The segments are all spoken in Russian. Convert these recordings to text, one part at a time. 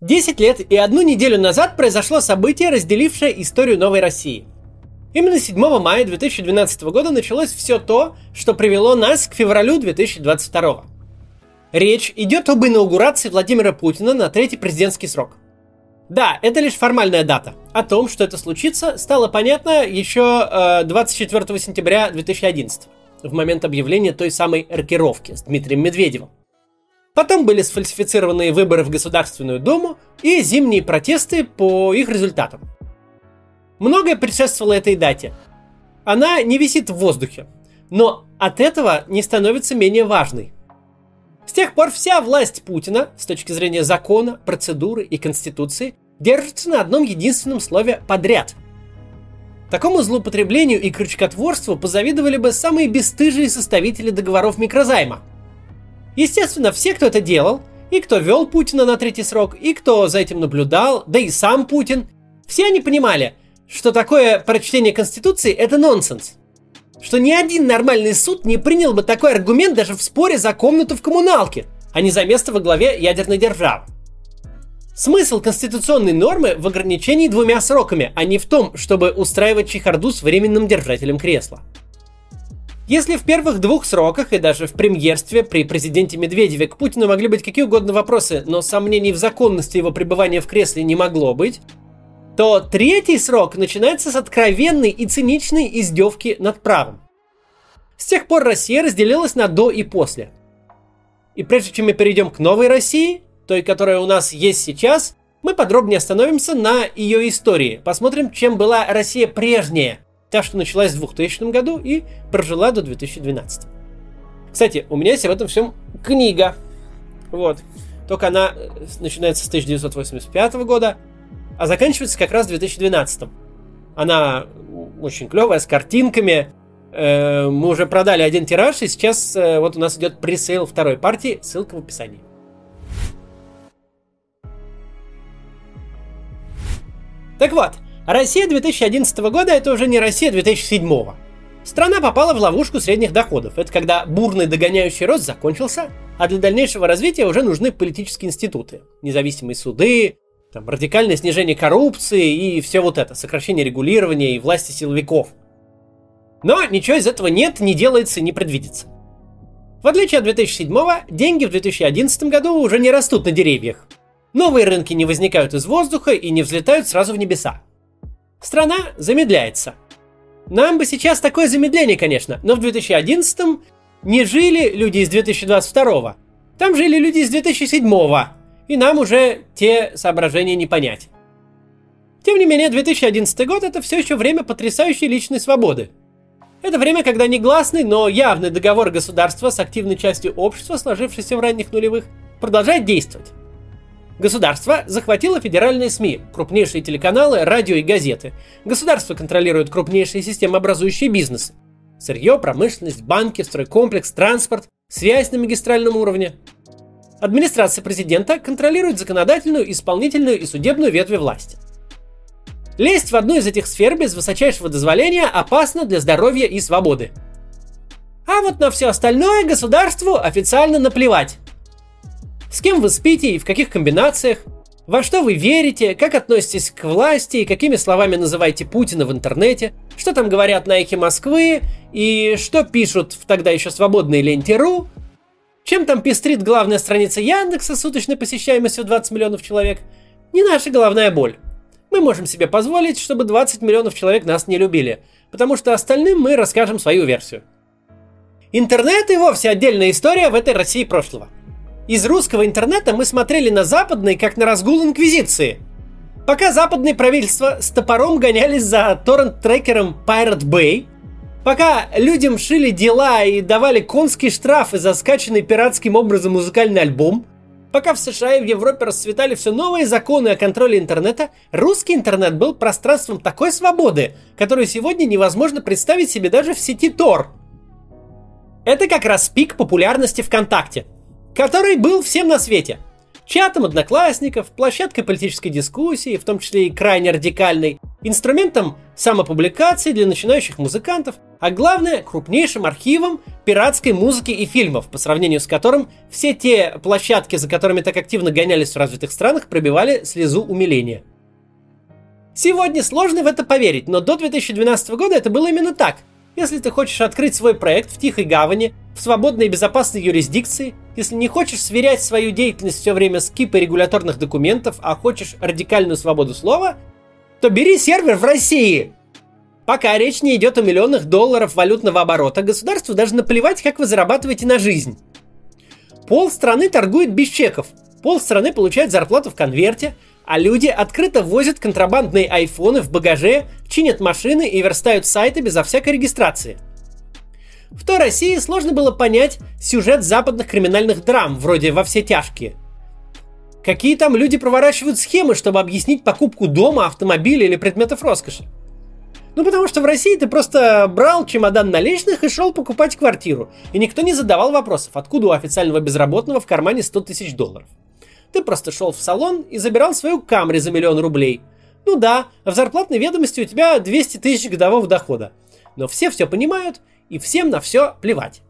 Десять лет и одну неделю назад произошло событие, разделившее историю новой России. Именно 7 мая 2012 года началось все то, что привело нас к февралю 2022. Речь идет об инаугурации Владимира Путина на третий президентский срок. Да, это лишь формальная дата. О том, что это случится, стало понятно еще э, 24 сентября 2011, в момент объявления той самой рокировки с Дмитрием Медведевым. Потом были сфальсифицированные выборы в Государственную Думу и зимние протесты по их результатам. Многое предшествовало этой дате. Она не висит в воздухе, но от этого не становится менее важной. С тех пор вся власть Путина, с точки зрения закона, процедуры и конституции, держится на одном единственном слове «подряд». Такому злоупотреблению и крючкотворству позавидовали бы самые бесстыжие составители договоров микрозайма – Естественно, все, кто это делал, и кто вел Путина на третий срок, и кто за этим наблюдал, да и сам Путин, все они понимали, что такое прочтение Конституции – это нонсенс. Что ни один нормальный суд не принял бы такой аргумент даже в споре за комнату в коммуналке, а не за место во главе ядерной державы. Смысл конституционной нормы в ограничении двумя сроками, а не в том, чтобы устраивать чехарду с временным держателем кресла. Если в первых двух сроках и даже в премьерстве при президенте Медведеве к Путину могли быть какие угодно вопросы, но сомнений в законности его пребывания в кресле не могло быть, то третий срок начинается с откровенной и циничной издевки над правом. С тех пор Россия разделилась на до и после. И прежде чем мы перейдем к новой России, той, которая у нас есть сейчас, мы подробнее остановимся на ее истории, посмотрим, чем была Россия прежняя, Та, что началась в 2000 году и прожила до 2012. Кстати, у меня есть об этом всем книга. Вот. Только она э, начинается с 1985 года, а заканчивается как раз в 2012. Она очень клевая, с картинками. Э, мы уже продали один тираж, и сейчас э, вот у нас идет пресейл второй партии. Ссылка в описании. Так вот, Россия 2011 года это уже не Россия 2007. Страна попала в ловушку средних доходов. Это когда бурный догоняющий рост закончился, а для дальнейшего развития уже нужны политические институты. Независимые суды, там, радикальное снижение коррупции и все вот это, сокращение регулирования и власти силовиков. Но ничего из этого нет, не делается, не предвидится. В отличие от 2007 деньги в 2011 году уже не растут на деревьях. Новые рынки не возникают из воздуха и не взлетают сразу в небеса. Страна замедляется. Нам бы сейчас такое замедление, конечно, но в 2011 не жили люди из 2022. Там жили люди из 2007, и нам уже те соображения не понять. Тем не менее, 2011 год это все еще время потрясающей личной свободы. Это время, когда негласный, но явный договор государства с активной частью общества, сложившийся в ранних нулевых, продолжает действовать. Государство захватило федеральные СМИ, крупнейшие телеканалы, радио и газеты. Государство контролирует крупнейшие системообразующие бизнесы. Сырье, промышленность, банки, стройкомплекс, транспорт, связь на магистральном уровне. Администрация президента контролирует законодательную, исполнительную и судебную ветви власти. Лезть в одну из этих сфер без высочайшего дозволения опасно для здоровья и свободы. А вот на все остальное государству официально наплевать. С кем вы спите и в каких комбинациях? Во что вы верите? Как относитесь к власти? И какими словами называете Путина в интернете? Что там говорят на эхе Москвы? И что пишут в тогда еще свободной ленте РУ? Чем там пестрит главная страница Яндекса с суточной посещаемостью 20 миллионов человек? Не наша головная боль. Мы можем себе позволить, чтобы 20 миллионов человек нас не любили, потому что остальным мы расскажем свою версию. Интернет и вовсе отдельная история в этой России прошлого – из русского интернета мы смотрели на западный, как на разгул инквизиции. Пока западные правительства с топором гонялись за торрент-трекером Pirate Bay, пока людям шили дела и давали конские штрафы за скачанный пиратским образом музыкальный альбом, Пока в США и в Европе расцветали все новые законы о контроле интернета, русский интернет был пространством такой свободы, которую сегодня невозможно представить себе даже в сети Tor. Это как раз пик популярности ВКонтакте – который был всем на свете. Чатом одноклассников, площадкой политической дискуссии, в том числе и крайне радикальной, инструментом самопубликации для начинающих музыкантов, а главное, крупнейшим архивом пиратской музыки и фильмов, по сравнению с которым все те площадки, за которыми так активно гонялись в развитых странах, пробивали слезу умиления. Сегодня сложно в это поверить, но до 2012 года это было именно так. Если ты хочешь открыть свой проект в тихой гавани, в свободной и безопасной юрисдикции, если не хочешь сверять свою деятельность все время с кипой регуляторных документов, а хочешь радикальную свободу слова, то бери сервер в России. Пока речь не идет о миллионах долларов валютного оборота, государству даже наплевать, как вы зарабатываете на жизнь. Пол страны торгует без чеков, пол страны получает зарплату в конверте, а люди открыто возят контрабандные айфоны в багаже, чинят машины и верстают сайты безо всякой регистрации. В той России сложно было понять сюжет западных криминальных драм, вроде «Во все тяжкие», Какие там люди проворачивают схемы, чтобы объяснить покупку дома, автомобиля или предметов роскоши? Ну, потому что в России ты просто брал чемодан наличных и шел покупать квартиру. И никто не задавал вопросов, откуда у официального безработного в кармане 100 тысяч долларов. Ты просто шел в салон и забирал свою Камри за миллион рублей. Ну да, в зарплатной ведомости у тебя 200 тысяч годового дохода. Но все все понимают, и всем на все плевать.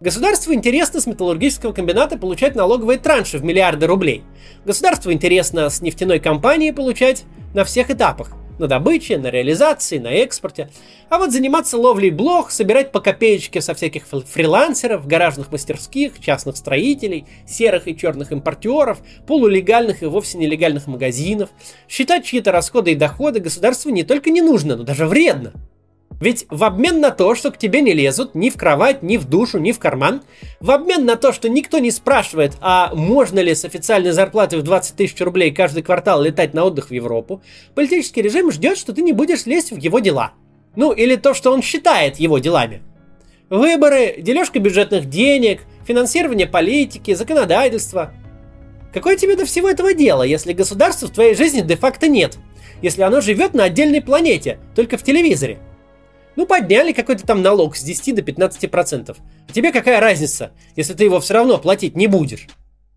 Государству интересно с металлургического комбината получать налоговые транши в миллиарды рублей. Государству интересно с нефтяной компании получать на всех этапах. На добыче, на реализации, на экспорте. А вот заниматься ловлей блох, собирать по копеечке со всяких фрилансеров, гаражных мастерских, частных строителей, серых и черных импортеров, полулегальных и вовсе нелегальных магазинов, считать чьи-то расходы и доходы государству не только не нужно, но даже вредно. Ведь в обмен на то, что к тебе не лезут ни в кровать, ни в душу, ни в карман, в обмен на то, что никто не спрашивает, а можно ли с официальной зарплаты в 20 тысяч рублей каждый квартал летать на отдых в Европу, политический режим ждет, что ты не будешь лезть в его дела. Ну, или то, что он считает его делами. Выборы, дележка бюджетных денег, финансирование политики, законодательство. Какое тебе до всего этого дело, если государства в твоей жизни де-факто нет? Если оно живет на отдельной планете, только в телевизоре? Ну, подняли какой-то там налог с 10 до 15 процентов. Тебе какая разница, если ты его все равно платить не будешь?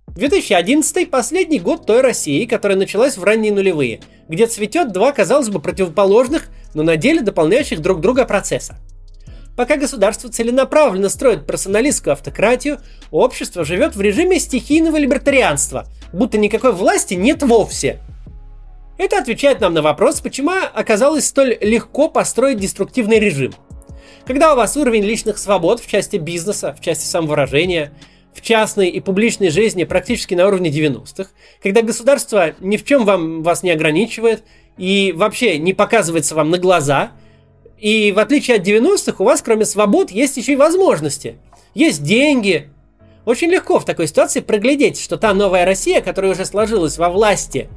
2011 последний год той России, которая началась в ранние нулевые, где цветет два, казалось бы, противоположных, но на деле дополняющих друг друга процесса. Пока государство целенаправленно строит персоналистскую автократию, общество живет в режиме стихийного либертарианства, будто никакой власти нет вовсе – это отвечает нам на вопрос, почему оказалось столь легко построить деструктивный режим. Когда у вас уровень личных свобод в части бизнеса, в части самовыражения, в частной и публичной жизни практически на уровне 90-х, когда государство ни в чем вам, вас не ограничивает и вообще не показывается вам на глаза, и в отличие от 90-х у вас кроме свобод есть еще и возможности. Есть деньги. Очень легко в такой ситуации проглядеть, что та новая Россия, которая уже сложилась во власти,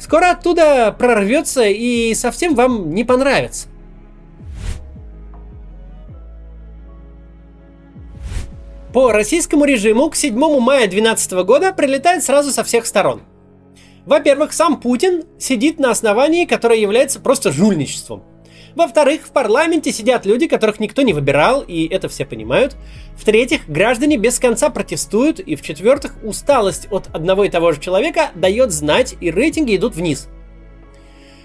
Скоро оттуда прорвется и совсем вам не понравится. По российскому режиму к 7 мая 2012 года прилетает сразу со всех сторон. Во-первых, сам Путин сидит на основании, которое является просто жульничеством. Во-вторых, в парламенте сидят люди, которых никто не выбирал, и это все понимают. В-третьих, граждане без конца протестуют. И в-четвертых, усталость от одного и того же человека дает знать, и рейтинги идут вниз.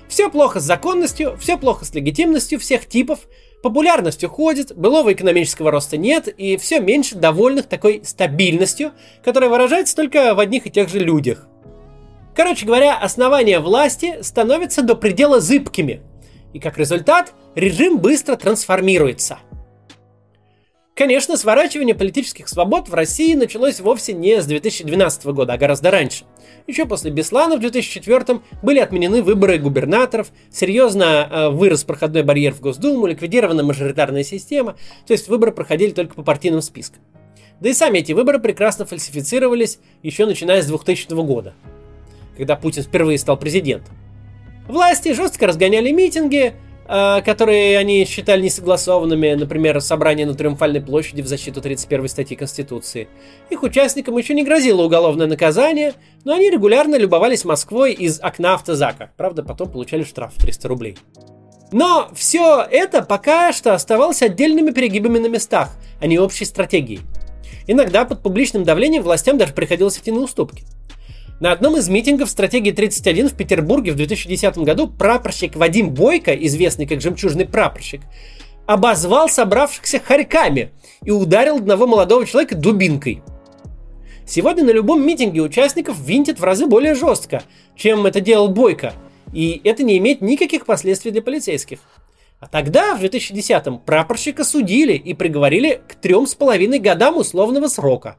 Все плохо с законностью, все плохо с легитимностью всех типов, популярность уходит, былого экономического роста нет, и все меньше довольных такой стабильностью, которая выражается только в одних и тех же людях. Короче говоря, основания власти становятся до предела зыбкими – и как результат режим быстро трансформируется. Конечно, сворачивание политических свобод в России началось вовсе не с 2012 года, а гораздо раньше. Еще после Беслана в 2004 были отменены выборы губернаторов, серьезно э, вырос проходной барьер в Госдуму, ликвидирована мажоритарная система, то есть выборы проходили только по партийным спискам. Да и сами эти выборы прекрасно фальсифицировались еще начиная с 2000 года, когда Путин впервые стал президентом. Власти жестко разгоняли митинги, э, которые они считали несогласованными, например, собрание на Триумфальной площади в защиту 31 статьи Конституции. Их участникам еще не грозило уголовное наказание, но они регулярно любовались Москвой из окна автозака. Правда, потом получали штраф в 300 рублей. Но все это пока что оставалось отдельными перегибами на местах, а не общей стратегией. Иногда под публичным давлением властям даже приходилось идти на уступки. На одном из митингов стратегии 31 в Петербурге в 2010 году прапорщик Вадим Бойко, известный как «Жемчужный прапорщик», обозвал собравшихся хорьками и ударил одного молодого человека дубинкой. Сегодня на любом митинге участников винтят в разы более жестко, чем это делал Бойко, и это не имеет никаких последствий для полицейских. А тогда, в 2010-м, прапорщика судили и приговорили к трем с половиной годам условного срока.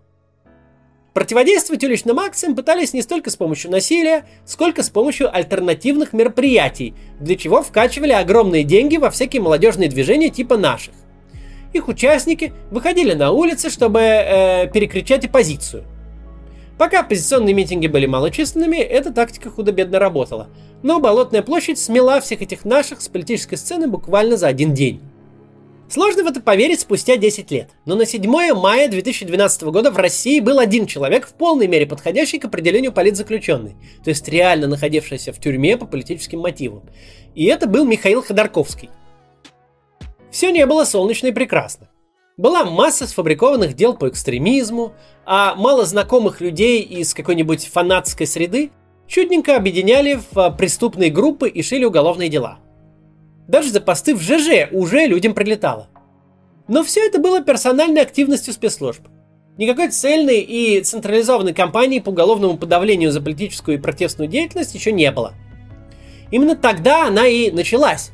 Противодействовать уличным акциям пытались не столько с помощью насилия, сколько с помощью альтернативных мероприятий, для чего вкачивали огромные деньги во всякие молодежные движения типа наших. Их участники выходили на улицы, чтобы э, перекричать оппозицию. Пока оппозиционные митинги были малочисленными, эта тактика худо-бедно работала – но Болотная площадь смела всех этих наших с политической сцены буквально за один день. Сложно в это поверить спустя 10 лет, но на 7 мая 2012 года в России был один человек в полной мере подходящий к определению политзаключенный, то есть реально находившийся в тюрьме по политическим мотивам. И это был Михаил Ходорковский. Все не было солнечно и прекрасно. Была масса сфабрикованных дел по экстремизму, а мало знакомых людей из какой-нибудь фанатской среды чудненько объединяли в преступные группы и шили уголовные дела. Даже за посты в ЖЖ уже людям прилетало. Но все это было персональной активностью спецслужб. Никакой цельной и централизованной кампании по уголовному подавлению за политическую и протестную деятельность еще не было. Именно тогда она и началась.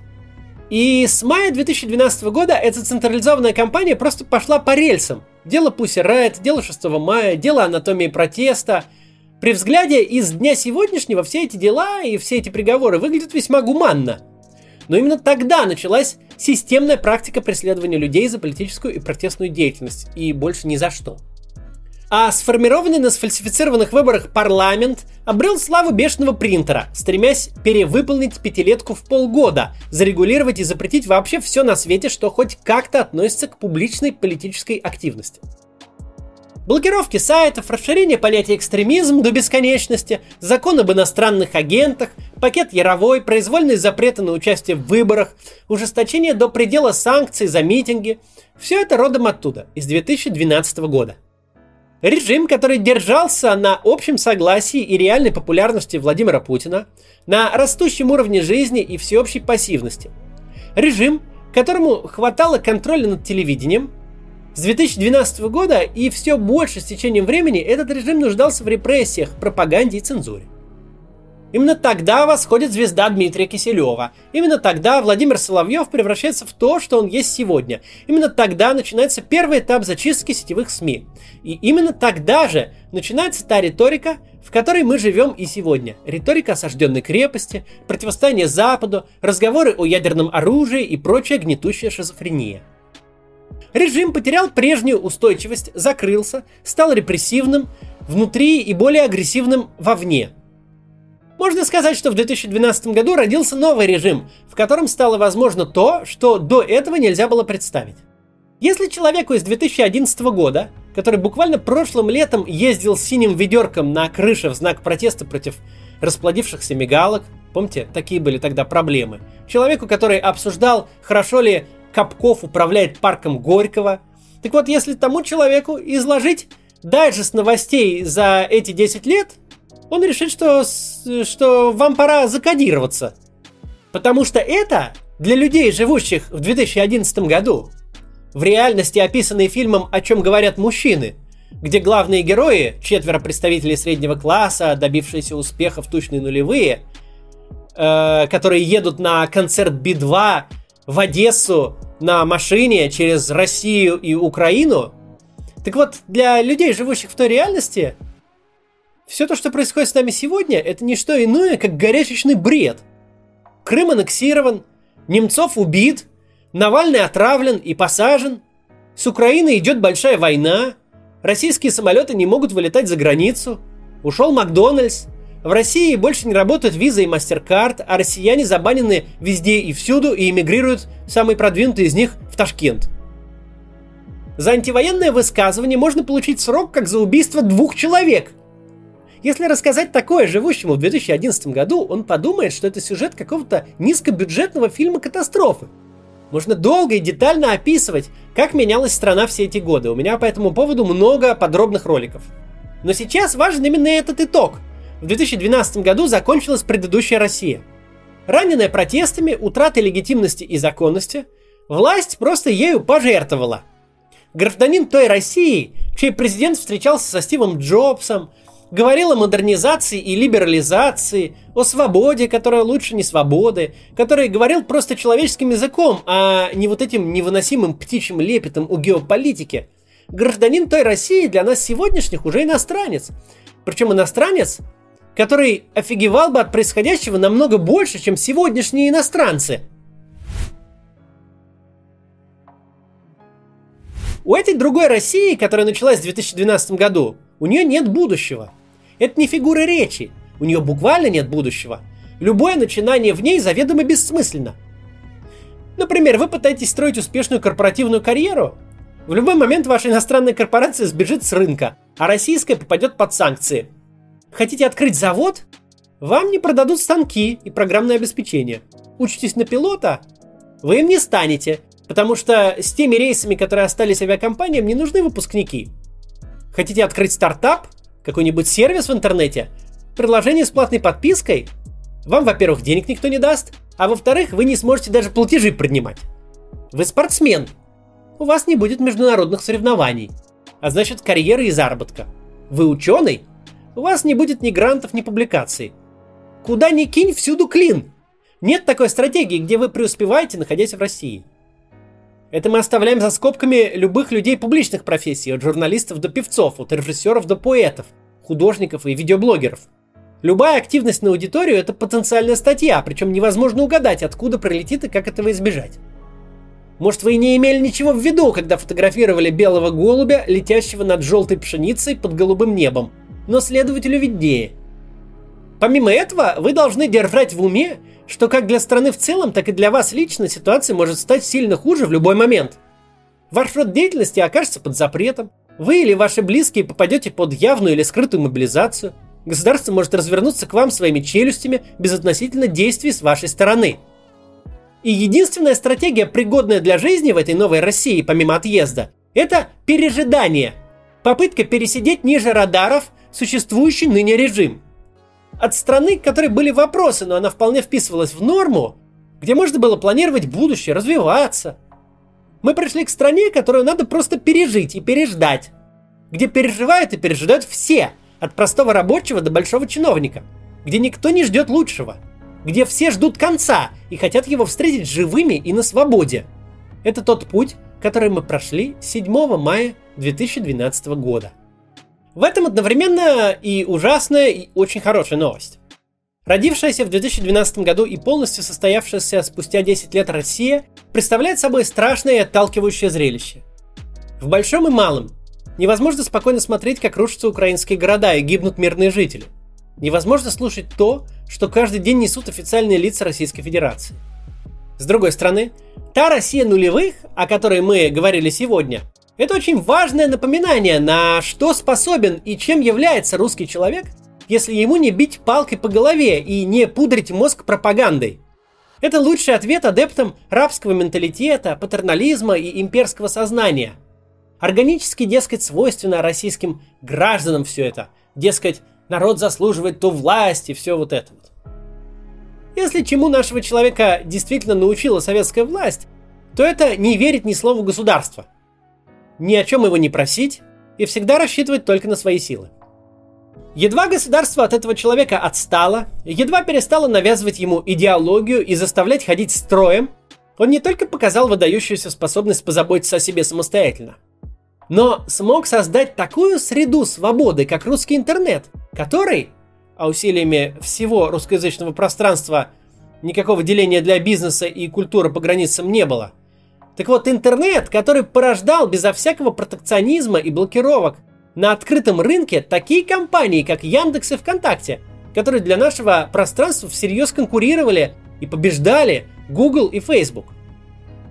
И с мая 2012 года эта централизованная кампания просто пошла по рельсам. Дело Пусси Райт, дело 6 мая, дело анатомии протеста – при взгляде из дня сегодняшнего все эти дела и все эти приговоры выглядят весьма гуманно. Но именно тогда началась системная практика преследования людей за политическую и протестную деятельность, и больше ни за что. А сформированный на сфальсифицированных выборах парламент обрел славу бешеного принтера, стремясь перевыполнить пятилетку в полгода, зарегулировать и запретить вообще все на свете, что хоть как-то относится к публичной политической активности. Блокировки сайтов, расширение понятия экстремизм до бесконечности, закон об иностранных агентах, пакет Яровой, произвольные запреты на участие в выборах, ужесточение до предела санкций за митинги – все это родом оттуда, из 2012 года. Режим, который держался на общем согласии и реальной популярности Владимира Путина, на растущем уровне жизни и всеобщей пассивности. Режим, которому хватало контроля над телевидением – с 2012 года и все больше с течением времени этот режим нуждался в репрессиях, пропаганде и цензуре. Именно тогда восходит звезда Дмитрия Киселева. Именно тогда Владимир Соловьев превращается в то, что он есть сегодня. Именно тогда начинается первый этап зачистки сетевых СМИ. И именно тогда же начинается та риторика, в которой мы живем и сегодня. Риторика осажденной крепости, противостояние Западу, разговоры о ядерном оружии и прочая гнетущая шизофрения. Режим потерял прежнюю устойчивость, закрылся, стал репрессивным внутри и более агрессивным вовне. Можно сказать, что в 2012 году родился новый режим, в котором стало возможно то, что до этого нельзя было представить. Если человеку из 2011 года, который буквально прошлым летом ездил с синим ведерком на крыше в знак протеста против расплодившихся мигалок, помните, такие были тогда проблемы, человеку, который обсуждал, хорошо ли Капков управляет парком Горького. Так вот, если тому человеку изложить дайджест новостей за эти 10 лет, он решит, что, что вам пора закодироваться. Потому что это для людей, живущих в 2011 году, в реальности описанные фильмом «О чем говорят мужчины», где главные герои, четверо представителей среднего класса, добившиеся успеха в тучные нулевые, э, которые едут на концерт Би-2 в Одессу на машине через Россию и Украину. Так вот, для людей, живущих в той реальности, все то, что происходит с нами сегодня, это не что иное, как горячечный бред. Крым аннексирован, Немцов убит, Навальный отравлен и посажен, с Украиной идет большая война, российские самолеты не могут вылетать за границу, ушел Макдональдс, в России больше не работают виза и MasterCard, а россияне забанены везде и всюду и эмигрируют, самые продвинутые из них, в Ташкент. За антивоенное высказывание можно получить срок, как за убийство двух человек. Если рассказать такое живущему в 2011 году, он подумает, что это сюжет какого-то низкобюджетного фильма катастрофы. Можно долго и детально описывать, как менялась страна все эти годы. У меня по этому поводу много подробных роликов. Но сейчас важен именно этот итог – в 2012 году закончилась предыдущая Россия. Раненая протестами, утратой легитимности и законности, власть просто ею пожертвовала. Гражданин той России, чей президент встречался со Стивом Джобсом, говорил о модернизации и либерализации, о свободе, которая лучше не свободы, который говорил просто человеческим языком, а не вот этим невыносимым птичьим лепетом о геополитике. Гражданин той России для нас сегодняшних уже иностранец. Причем иностранец, который офигевал бы от происходящего намного больше, чем сегодняшние иностранцы. У этой другой России, которая началась в 2012 году, у нее нет будущего – это не фигура речи. У нее буквально нет будущего. Любое начинание в ней заведомо бессмысленно. Например, вы пытаетесь строить успешную корпоративную карьеру. В любой момент ваша иностранная корпорация сбежит с рынка, а российская попадет под санкции. Хотите открыть завод? Вам не продадут станки и программное обеспечение. Учитесь на пилота? Вы им не станете, потому что с теми рейсами, которые остались авиакомпаниям, не нужны выпускники. Хотите открыть стартап? какой-нибудь сервис в интернете, приложение с платной подпиской, вам, во-первых, денег никто не даст, а во-вторых, вы не сможете даже платежи принимать. Вы спортсмен. У вас не будет международных соревнований, а значит карьеры и заработка. Вы ученый. У вас не будет ни грантов, ни публикаций. Куда ни кинь, всюду клин. Нет такой стратегии, где вы преуспеваете, находясь в России. Это мы оставляем за скобками любых людей публичных профессий, от журналистов до певцов, от режиссеров до поэтов, художников и видеоблогеров. Любая активность на аудиторию – это потенциальная статья, причем невозможно угадать, откуда прилетит и как этого избежать. Может, вы и не имели ничего в виду, когда фотографировали белого голубя, летящего над желтой пшеницей под голубым небом, но следователю виднее. Помимо этого, вы должны держать в уме, что как для страны в целом, так и для вас лично ситуация может стать сильно хуже в любой момент. Ваш род деятельности окажется под запретом, вы или ваши близкие попадете под явную или скрытую мобилизацию, государство может развернуться к вам своими челюстями без относительно действий с вашей стороны. И единственная стратегия, пригодная для жизни в этой новой России, помимо отъезда, это пережидание. Попытка пересидеть ниже радаров существующий ныне режим – от страны, к которой были вопросы, но она вполне вписывалась в норму, где можно было планировать будущее, развиваться. Мы пришли к стране, которую надо просто пережить и переждать, где переживают и пережидают все, от простого рабочего до большого чиновника, где никто не ждет лучшего, где все ждут конца и хотят его встретить живыми и на свободе. Это тот путь, который мы прошли 7 мая 2012 года. В этом одновременно и ужасная, и очень хорошая новость. Родившаяся в 2012 году и полностью состоявшаяся спустя 10 лет Россия представляет собой страшное и отталкивающее зрелище. В большом и малом невозможно спокойно смотреть, как рушатся украинские города и гибнут мирные жители. Невозможно слушать то, что каждый день несут официальные лица Российской Федерации. С другой стороны, та Россия нулевых, о которой мы говорили сегодня, это очень важное напоминание, на что способен и чем является русский человек, если ему не бить палкой по голове и не пудрить мозг пропагандой. Это лучший ответ адептам рабского менталитета, патернализма и имперского сознания. Органически, дескать, свойственно российским гражданам все это. Дескать, народ заслуживает то власти, все вот это вот. Если чему нашего человека действительно научила советская власть, то это не верить ни слову государства – ни о чем его не просить и всегда рассчитывать только на свои силы. Едва государство от этого человека отстало, едва перестало навязывать ему идеологию и заставлять ходить строем, он не только показал выдающуюся способность позаботиться о себе самостоятельно, но смог создать такую среду свободы, как русский интернет, который, а усилиями всего русскоязычного пространства никакого деления для бизнеса и культуры по границам не было – так вот, интернет, который порождал безо всякого протекционизма и блокировок на открытом рынке такие компании, как Яндекс и ВКонтакте, которые для нашего пространства всерьез конкурировали и побеждали Google и Facebook.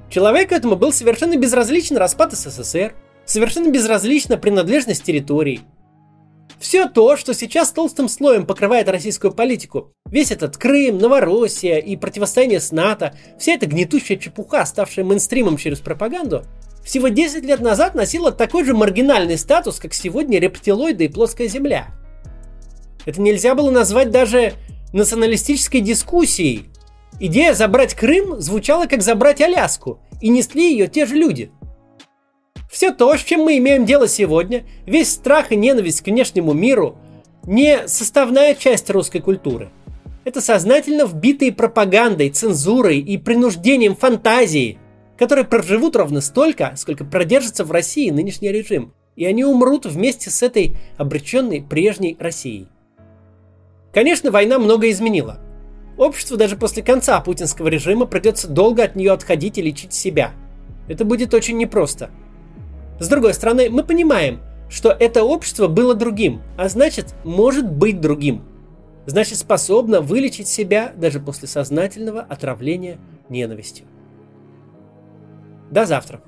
Человеку этому был совершенно безразличен распад СССР, совершенно безразлична принадлежность территорий, все то, что сейчас толстым слоем покрывает российскую политику, весь этот Крым, Новороссия и противостояние с НАТО, вся эта гнетущая чепуха, ставшая мейнстримом через пропаганду, всего 10 лет назад носила такой же маргинальный статус, как сегодня рептилоиды и плоская Земля. Это нельзя было назвать даже националистической дискуссией. Идея забрать Крым звучала как забрать Аляску, и несли ее те же люди. Все то, с чем мы имеем дело сегодня, весь страх и ненависть к внешнему миру, не составная часть русской культуры. Это сознательно вбитые пропагандой, цензурой и принуждением фантазии, которые проживут ровно столько, сколько продержится в России нынешний режим, и они умрут вместе с этой обреченной прежней Россией. Конечно, война многое изменила. Обществу даже после конца путинского режима придется долго от нее отходить и лечить себя. Это будет очень непросто. С другой стороны, мы понимаем, что это общество было другим, а значит, может быть другим. Значит, способно вылечить себя даже после сознательного отравления ненавистью. До завтра.